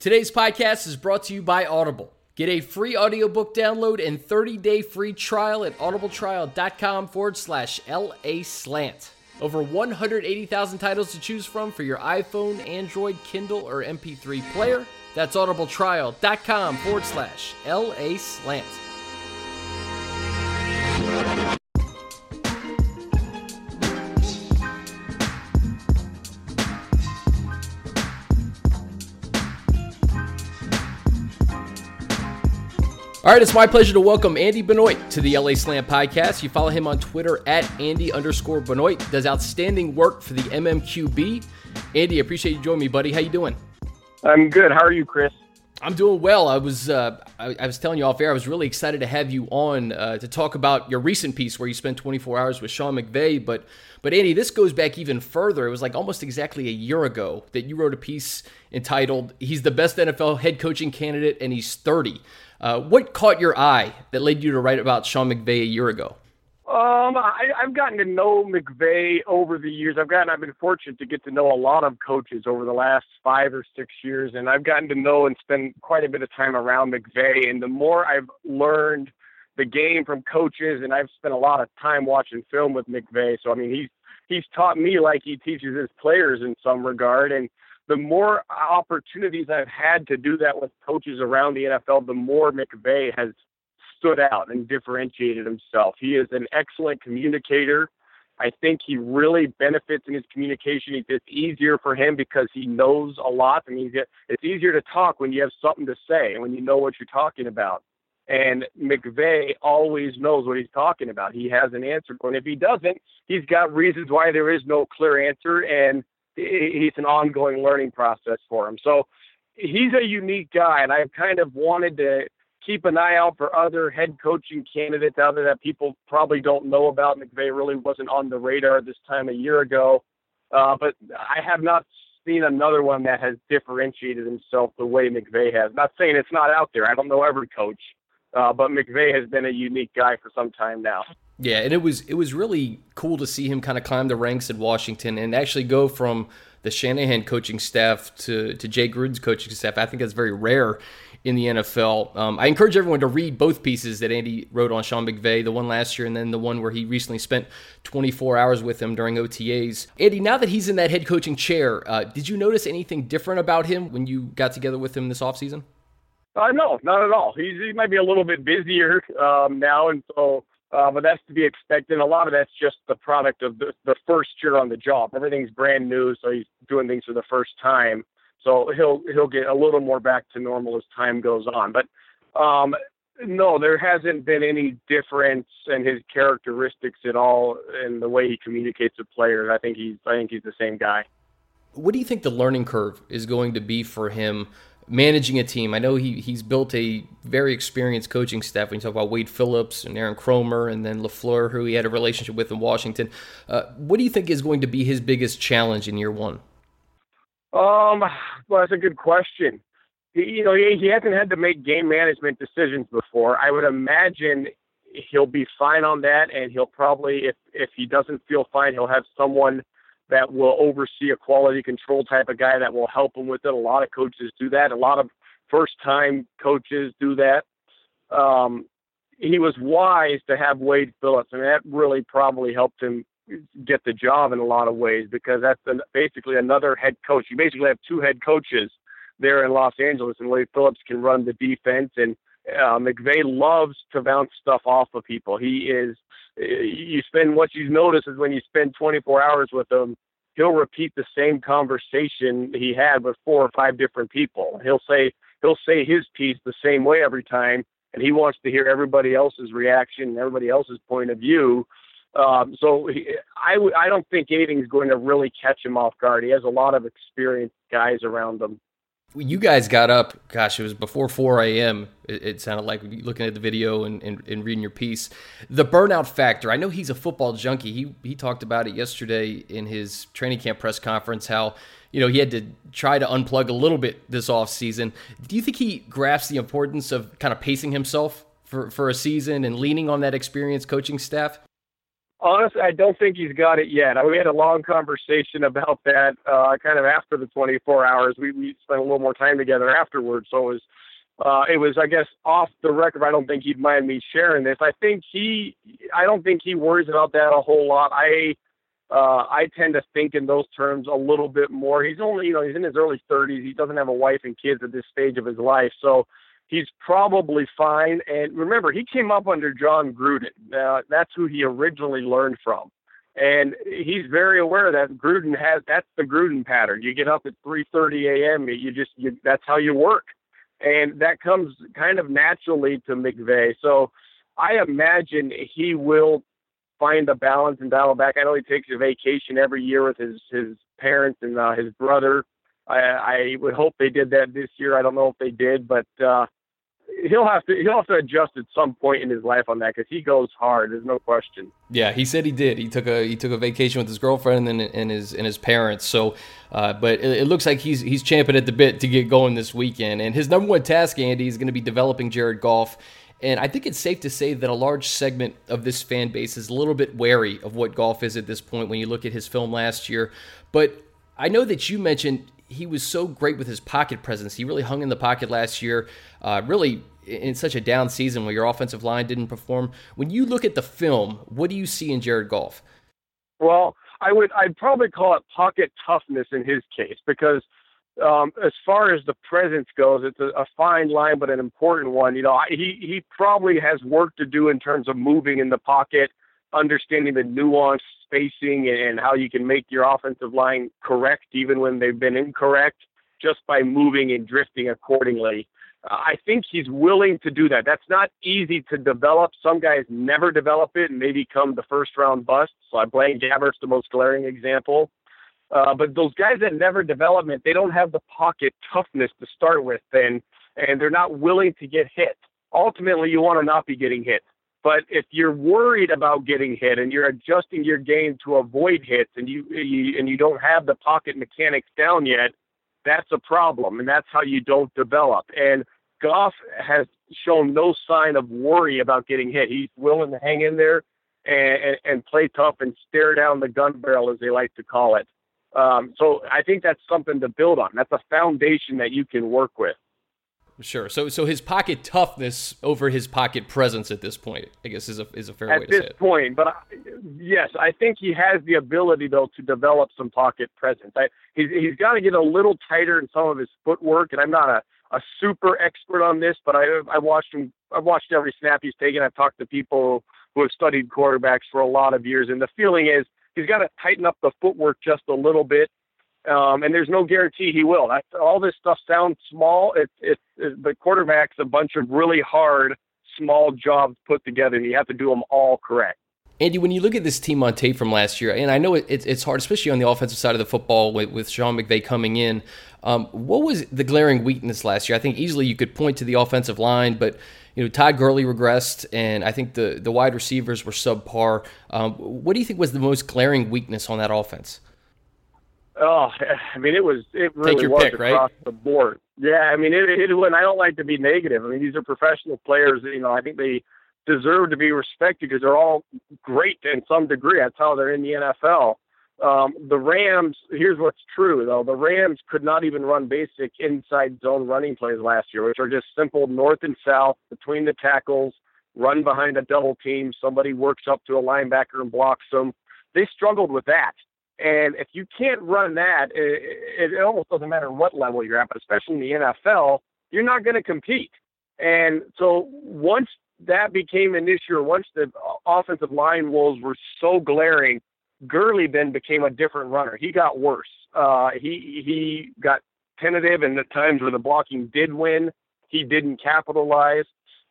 Today's podcast is brought to you by Audible. Get a free audiobook download and 30-day free trial at audibletrial.com forward slash LA slant. Over 180,000 titles to choose from for your iPhone, Android, Kindle, or MP3 player. That's audibletrial.com forward slash LA slant. All right, it's my pleasure to welcome Andy Benoit to the LA Slant podcast. You follow him on Twitter at Andy underscore Benoit. Does outstanding work for the MMQB. Andy, I appreciate you joining me, buddy. How you doing? I'm good. How are you, Chris? I'm doing well. I was uh, I, I, was telling you off air. I was really excited to have you on uh, to talk about your recent piece where you spent 24 hours with Sean McVay. But but Andy, this goes back even further. It was like almost exactly a year ago that you wrote a piece entitled "He's the best NFL head coaching candidate and he's 30." Uh, what caught your eye that led you to write about Sean McVay a year ago? Um, I, I've gotten to know McVay over the years. I've gotten, I've been fortunate to get to know a lot of coaches over the last five or six years, and I've gotten to know and spend quite a bit of time around McVay. And the more I've learned the game from coaches, and I've spent a lot of time watching film with McVay. So I mean, he's he's taught me like he teaches his players in some regard, and the more opportunities I've had to do that with coaches around the NFL, the more McVay has stood out and differentiated himself. He is an excellent communicator. I think he really benefits in his communication. It's easier for him because he knows a lot. I mean, it's easier to talk when you have something to say and when you know what you're talking about. And McVay always knows what he's talking about. He has an answer it. If he doesn't, he's got reasons why there is no clear answer. And he's an ongoing learning process for him. So he's a unique guy, and I've kind of wanted to keep an eye out for other head coaching candidates out there that people probably don't know about. McVay really wasn't on the radar this time a year ago, uh, but I have not seen another one that has differentiated himself the way McVay has. Not saying it's not out there. I don't know every coach, uh, but McVay has been a unique guy for some time now. Yeah, and it was it was really cool to see him kind of climb the ranks in Washington and actually go from the Shanahan coaching staff to to Jay Gruden's coaching staff. I think that's very rare in the NFL. Um, I encourage everyone to read both pieces that Andy wrote on Sean McVay, the one last year and then the one where he recently spent 24 hours with him during OTAs. Andy, now that he's in that head coaching chair, uh, did you notice anything different about him when you got together with him this offseason? Uh, no, not at all. He's, he might be a little bit busier um, now, and so uh, but that's to be expected. A lot of that's just the product of the, the first year on the job. Everything's brand new, so he's doing things for the first time. So he'll he'll get a little more back to normal as time goes on. But um, no, there hasn't been any difference in his characteristics at all in the way he communicates with players. I think he's I think he's the same guy. What do you think the learning curve is going to be for him managing a team. I know he he's built a very experienced coaching staff. When you talk about Wade Phillips and Aaron Kromer and then LaFleur, who he had a relationship with in Washington, uh, what do you think is going to be his biggest challenge in year one? Um, well, that's a good question. He, you know, he, he hasn't had to make game management decisions before. I would imagine he'll be fine on that, and he'll probably, if if he doesn't feel fine, he'll have someone that will oversee a quality control type of guy that will help him with it. A lot of coaches do that. A lot of first time coaches do that. Um, he was wise to have Wade Phillips, and that really probably helped him get the job in a lot of ways because that's an, basically another head coach. You basically have two head coaches there in Los Angeles, and Wade Phillips can run the defense, and uh, McVay loves to bounce stuff off of people. He is you spend what you notice is when you spend 24 hours with him, he'll repeat the same conversation he had with four or five different people. He'll say he'll say his piece the same way every time, and he wants to hear everybody else's reaction, and everybody else's point of view. Um, so he, I w- I don't think anything's going to really catch him off guard. He has a lot of experienced guys around him you guys got up, gosh, it was before 4 a.m. It, it sounded like looking at the video and, and, and, reading your piece. The burnout factor, I know he's a football junkie. He, he talked about it yesterday in his training camp press conference, how, you know, he had to try to unplug a little bit this off season. Do you think he grasps the importance of kind of pacing himself for, for a season and leaning on that experienced coaching staff? Honestly, I don't think he's got it yet. We had a long conversation about that uh, kind of after the 24 hours. We, we spent a little more time together afterwards, so it was uh, it was, I guess, off the record. I don't think he'd mind me sharing this. I think he, I don't think he worries about that a whole lot. I, uh, I tend to think in those terms a little bit more. He's only, you know, he's in his early 30s. He doesn't have a wife and kids at this stage of his life, so he's probably fine. And remember, he came up under Jon Gruden. Uh, that's who he originally learned from. And he's very aware that Gruden has that's the Gruden pattern. You get up at 3:30 a.m. You just you, that's how you work and that comes kind of naturally to McVay. So I imagine he will find a balance and dial back. I know he takes a vacation every year with his his parents and uh, his brother. I, I would hope they did that this year. I don't know if they did, but uh, he'll have to he'll have to adjust at some point in his life on that because he goes hard. There's no question. Yeah, he said he did. He took a he took a vacation with his girlfriend and and his and his parents. So, uh, but it, it, looks like he's he's champing at the bit to get going this weekend. And his number one task, Andy, is going to be developing Jared Goff. And I think it's safe to say that a large segment of this fan base is a little bit wary of what Goff is at this point when you look at his film last year. But I know that you mentioned he was so great with his pocket presence. He really hung in the pocket last year, uh, really in such a down season where your offensive line didn't perform. When you look at the film, what do you see in Jared Goff? Well, I would I'd probably call it pocket toughness in his case because um, as far as the presence goes, it's a, a fine line but an important one. You know, he he probably has work to do in terms of moving in the pocket, understanding the nuance spacing and how you can make your offensive line correct even when they've been incorrect just by moving and drifting accordingly. Uh, I think he's willing to do that. That's not easy to develop. Some guys never develop it and they become the first round bust. So I Blaine Gabbert's the most glaring example. Uh, but those guys that never develop it, they don't have the pocket toughness to start with, and and they're not willing to get hit. Ultimately, you want to not be getting hit. But if you're worried about getting hit and you're adjusting your game to avoid hits and you, you and you don't have the pocket mechanics down yet, that's a problem and that's how you don't develop. And Goff has shown no sign of worry about getting hit. He's willing to hang in there and, and, play tough and stare down the gun barrel, as they like to call it. Um, so I think that's something to build on. That's a foundation that you can work with. Sure. So so his pocket toughness over his pocket presence at this point, I guess, is a is a fair at way to say it. At this point, but I, yes, I think he has the ability though to develop some pocket presence. I, he's he's got to get a little tighter in some of his footwork, and I'm not a a super expert on this, but I I watched him. I've watched every snap he's taken. I've talked to people who have studied quarterbacks for a lot of years, and the feeling is he's got to tighten up the footwork just a little bit um, and there's no guarantee he will. That's, all this stuff sounds small. It's it's it, the quarterback's a bunch of really hard small jobs put together, and you have to do them all correct. Andy, when you look at this team on tape from last year, and I know it, it's hard, especially on the offensive side of the football with, with Sean McVay coming in. Um, what was the glaring weakness last year? I think easily you could point to the offensive line, but you know Todd Gurley regressed, and I think the the wide receivers were subpar. Um, what do you think was the most glaring weakness on that offense? Oh, I mean, it was it really was pick, across right? the board. Yeah, I mean, it, it when I don't like to be negative. I mean, these are professional players. You know, I think they deserve to be respected because they're all great in some degree. That's how they're in the NFL. Um, the Rams. Here's what's true though: the Rams could not even run basic inside zone running plays last year, which are just simple north and south between the tackles, run behind a double team. Somebody works up to a linebacker and blocks them. They struggled with that. And if you can't run that, it, it almost doesn't matter what level you're at, but especially in the NFL, you're not going to compete. And so once that became an issue, once the offensive line woes were so glaring, Gurley then became a different runner. He got worse. Uh, he he got tentative, and the times where the blocking did win, he didn't capitalize.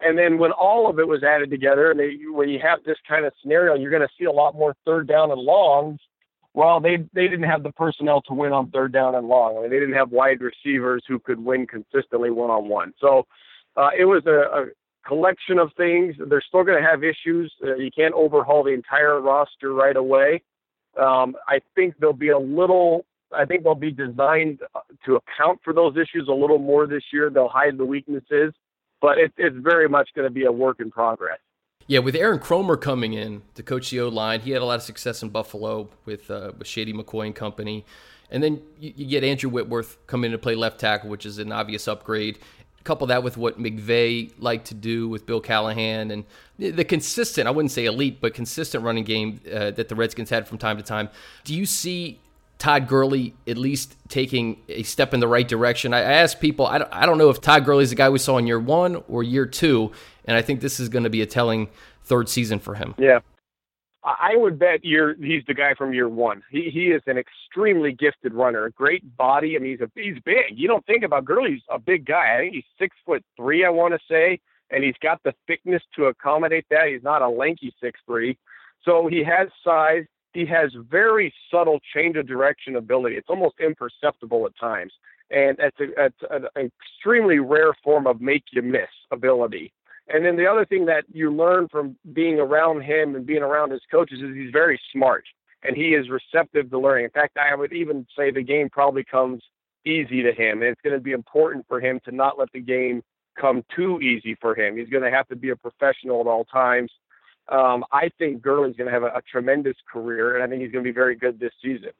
And then when all of it was added together, and they, when you have this kind of scenario, you're going to see a lot more third down and longs well, they they didn't have the personnel to win on third down and long. I mean, they didn't have wide receivers who could win consistently one on one. So uh, it was a, a collection of things. They're still going to have issues. Uh, you can't overhaul the entire roster right away. Um, I think they'll be a little. I think they'll be designed to account for those issues a little more this year. They'll hide the weaknesses, but it, it's very much going to be a work in progress. Yeah, with Aaron Kromer coming in to coach the O line, he had a lot of success in Buffalo with uh, with Shady McCoy and company. And then you, you, get Andrew Whitworth coming in to play left tackle, which is an obvious upgrade. Couple that with what McVay liked to do with Bill Callahan and the consistent, I wouldn't say elite, but consistent running game uh, that the Redskins had from time to time. Do you see Todd Gurley at least taking a step in the right direction? I asked people, I don't, I don't know if Todd Gurley is the guy we saw in year one or year two, and I think this is going to be a telling third season for him. Yeah. I would bet he's the guy from year one. He he is an extremely gifted runner, great body. I mean, he's a he's big. You don't think about Gurley; he's a big guy. I think he's six foot three. I want to say, and he's got the thickness to accommodate that. He's not a lanky six three, so he has size. He has very subtle change of direction ability. It's almost imperceptible at times, and it's, a, it's an extremely rare form of make you miss ability. And then the other thing that you learn from being around him and being around his coaches is he's very smart and he is receptive to learning. In fact, I would even say the game probably comes easy to him. And it's going to be important for him to not let the game come too easy for him. He's going to have to be a professional at all times. Um, I think Gurley's going to have a, a tremendous career, and I think he's going to be very good this season.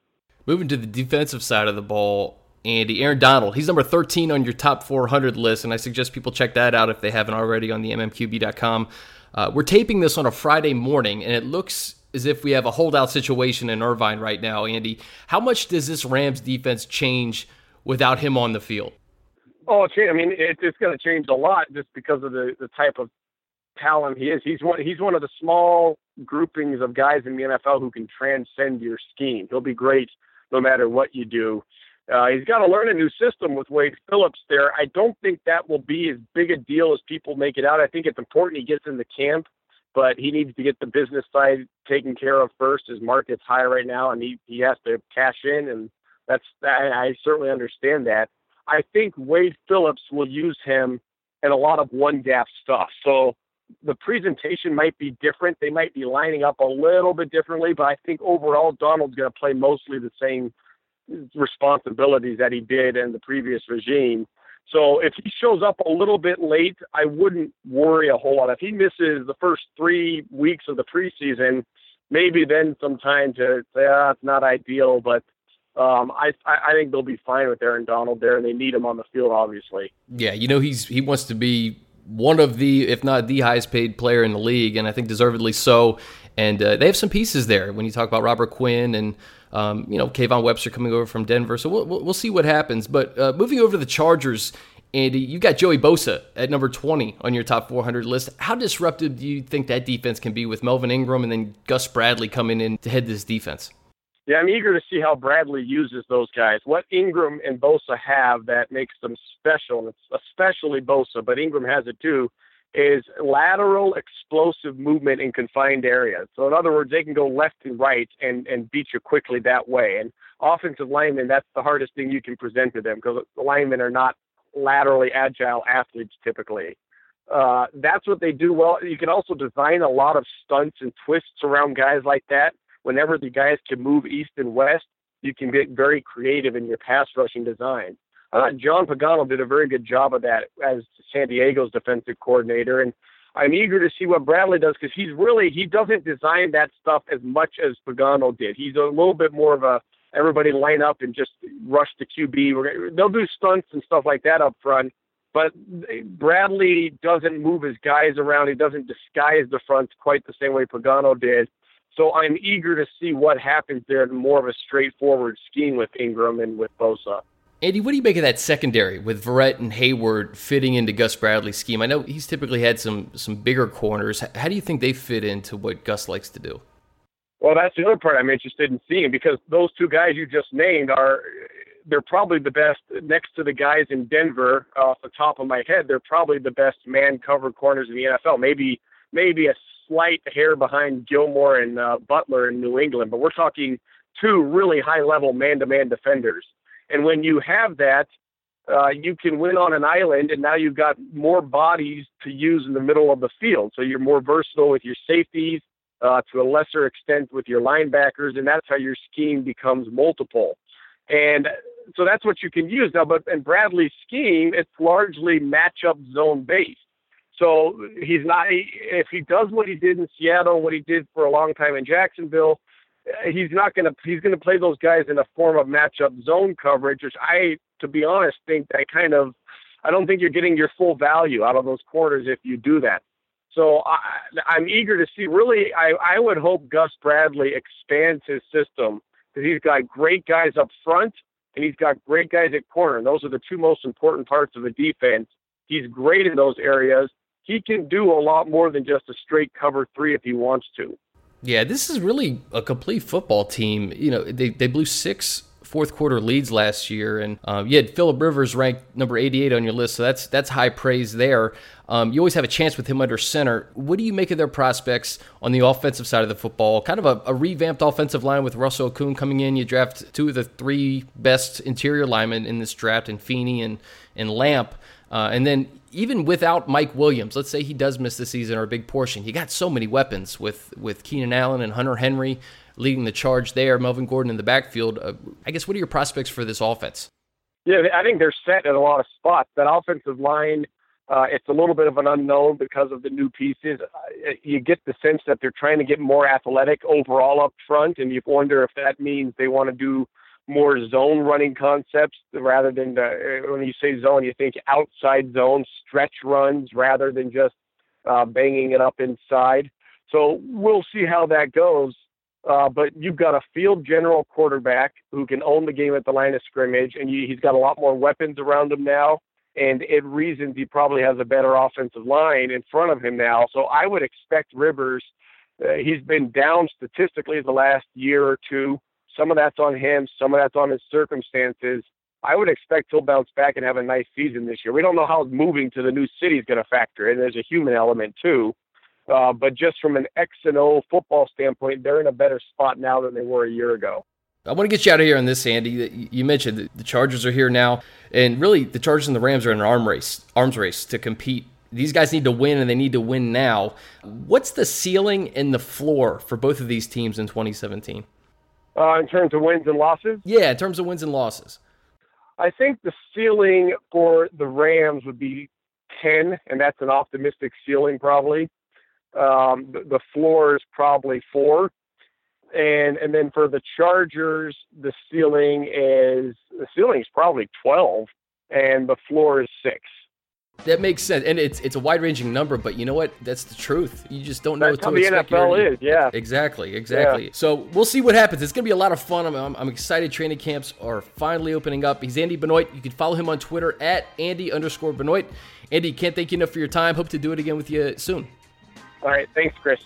Moving to the defensive side of the ball, Andy. Aaron Donald, he's number 13 on your top 400 list, and I suggest people check that out if they haven't already on the mmqb.com. Uh, we're taping this on a Friday morning, and it looks as if we have a holdout situation in Irvine right now, Andy. How much does this Rams defense change without him on the field? Oh, I mean, it, it's going to change a lot just because of the, the type of talent he is. He's one. He's one of the small groupings of guys in the NFL who can transcend your scheme. He'll be great no matter what you do. Uh, he's got to learn a new system with Wade Phillips there. I don't think that will be as big a deal as people make it out. I think it's important he gets in the camp, but he needs to get the business side taken care of first. His market's high right now, and he, he has to cash in, and that's I, I certainly understand that. I think Wade Phillips will use him in a lot of one gap stuff. So the presentation might be different. They might be lining up a little bit differently, but I think overall Donald's going to play mostly the same responsibilities that he did in the previous regime. So if he shows up a little bit late, I wouldn't worry a whole lot. If he misses the first three weeks of the preseason, maybe then some time to say, ah, it's not ideal, but um, I I think they'll be fine with Aaron Donald there, and they need him on the field, obviously. Yeah, you know he's he wants to be one of the, if not the highest paid player in the league, and I think deservedly so. And uh, they have some pieces there when you talk about Robert Quinn and um, you know, Kayvon Webster coming over from Denver. So we'll, we'll see what happens. But uh, moving over to the Chargers, Andy, you got Joey Bosa at number 20 on your top 400 list. How disruptive do you think that defense can be with Melvin Ingram and then Gus Bradley coming in to head this defense? Yeah, I'm eager to see how Bradley uses those guys. What Ingram and Bosa have that makes them special, and especially Bosa, but Ingram has it too, is lateral explosive movement in confined areas. So in other words, they can go left and right and, and beat you quickly that way. And offensive linemen, that's the hardest thing you can present to them because the linemen are not laterally agile athletes typically. Uh, that's what they do well. You can also design a lot of stunts and twists around guys like that. Whenever the guys can move east and west, you can get very creative in your pass rushing design. Uh, John Pagano did a very good job of that as San Diego's defensive coordinator, and I'm eager to see what Bradley does because he's really he doesn't design that stuff as much as Pagano did. He's a little bit more of a everybody line up and just rush the QB. We're gonna, They'll do stunts and stuff like that up front, but Bradley doesn't move his guys around. He doesn't disguise the fronts quite the same way Pagano did. So I'm eager to see what happens there in more of a straightforward scheme with Ingram and with Bosa. Andy, what do you make of that secondary with Verrett and Hayward fitting into Gus Bradley's scheme? I know he's typically had some some bigger corners. How do you think they fit into what Gus likes to do? Well, that's the other part I'm interested in seeing because those two guys you just named are they're probably the best next to the guys in Denver off the top of my head. They're probably the best man covered corners in the NFL. Maybe maybe a slight hair behind Gilmore and uh, Butler in New England, but we're talking two really high level man to man defenders. And when you have that, uh, you can win on an island, and now you've got more bodies to use in the middle of the field. So you're more versatile with your safeties, uh, to a lesser extent with your linebackers, and that's how your scheme becomes multiple. And so that's what you can use now. But in Bradley's scheme, it's largely matchup zone based. So he's not. If he does what he did in Seattle, what he did for a long time in Jacksonville, he's not going to. He's going to play those guys in a form of matchup zone coverage, which I, to be honest, think that kind of. I don't think you're getting your full value out of those corners if you do that. So I, I'm eager to see. Really, I, I would hope Gus Bradley expands his system because he's got great guys up front and he's got great guys at corner. And those are the two most important parts of the defense. He's great in those areas. He can do a lot more than just a straight cover three if he wants to. Yeah, this is really a complete football team. You know, they, they blew six fourth quarter leads last year, and um, you had Philip Rivers ranked number 88 on your list, so that's that's high praise there. Um, you always have a chance with him under center. What do you make of their prospects on the offensive side of the football? Kind of a, a revamped offensive line with Russell Okung coming in. You draft two of the three best interior linemen in this draft, and Feeney and and Lamp, uh, and then even without Mike Williams, let's say he does miss the season or a big portion, you got so many weapons with with Keenan Allen and Hunter Henry leading the charge there. Melvin Gordon in the backfield. Uh, I guess what are your prospects for this offense? Yeah, I think they're set at a lot of spots. That offensive line, uh, it's a little bit of an unknown because of the new pieces. Uh, you get the sense that they're trying to get more athletic overall up front, and you wonder if that means they want to do more zone running concepts rather than the, when you say zone, you think outside zone stretch runs rather than just uh, banging it up inside. So we'll see how that goes. Uh, but you've got a field general quarterback who can own the game at the line of scrimmage, and you, he's got a lot more weapons around him now. And it reasons he probably has a better offensive line in front of him now. So I would expect Rivers. Uh, he's been down statistically the last year or two. Some of that's on him, some of that's on his circumstances. I would expect he'll bounce back and have a nice season this year. We don't know how moving to the new city is going to factor in. There's a human element too. Uh, but just from an X and O football standpoint, they're in a better spot now than they were a year ago. I want to get you out of here on this, Andy. You mentioned the Chargers are here now, and really the Chargers and the Rams are in an arm race, arms race to compete. These guys need to win, and they need to win now. What's the ceiling and the floor for both of these teams in 2017? Uh, in terms of wins and losses? Yeah, in terms of wins and losses. I think the ceiling for the Rams would be 10, and that's an optimistic ceiling probably. Um, the, the floor is probably four, and and then for the Chargers, the ceiling is the ceiling is probably twelve, and the floor is six. That makes sense, and it's it's a wide ranging number, but you know what? That's the truth. You just don't know That's what to expect. The NFL is, yeah. Exactly, exactly. Yeah. So we'll see what happens. It's gonna be a lot of fun. I'm, I'm, I'm, excited. Training camps are finally opening up. He's Andy Benoit. You can follow him on Twitter at Andy underscore Benoit. Andy, can't thank you enough for your time. Hope to do it again with you soon. All right. Thanks, Chris.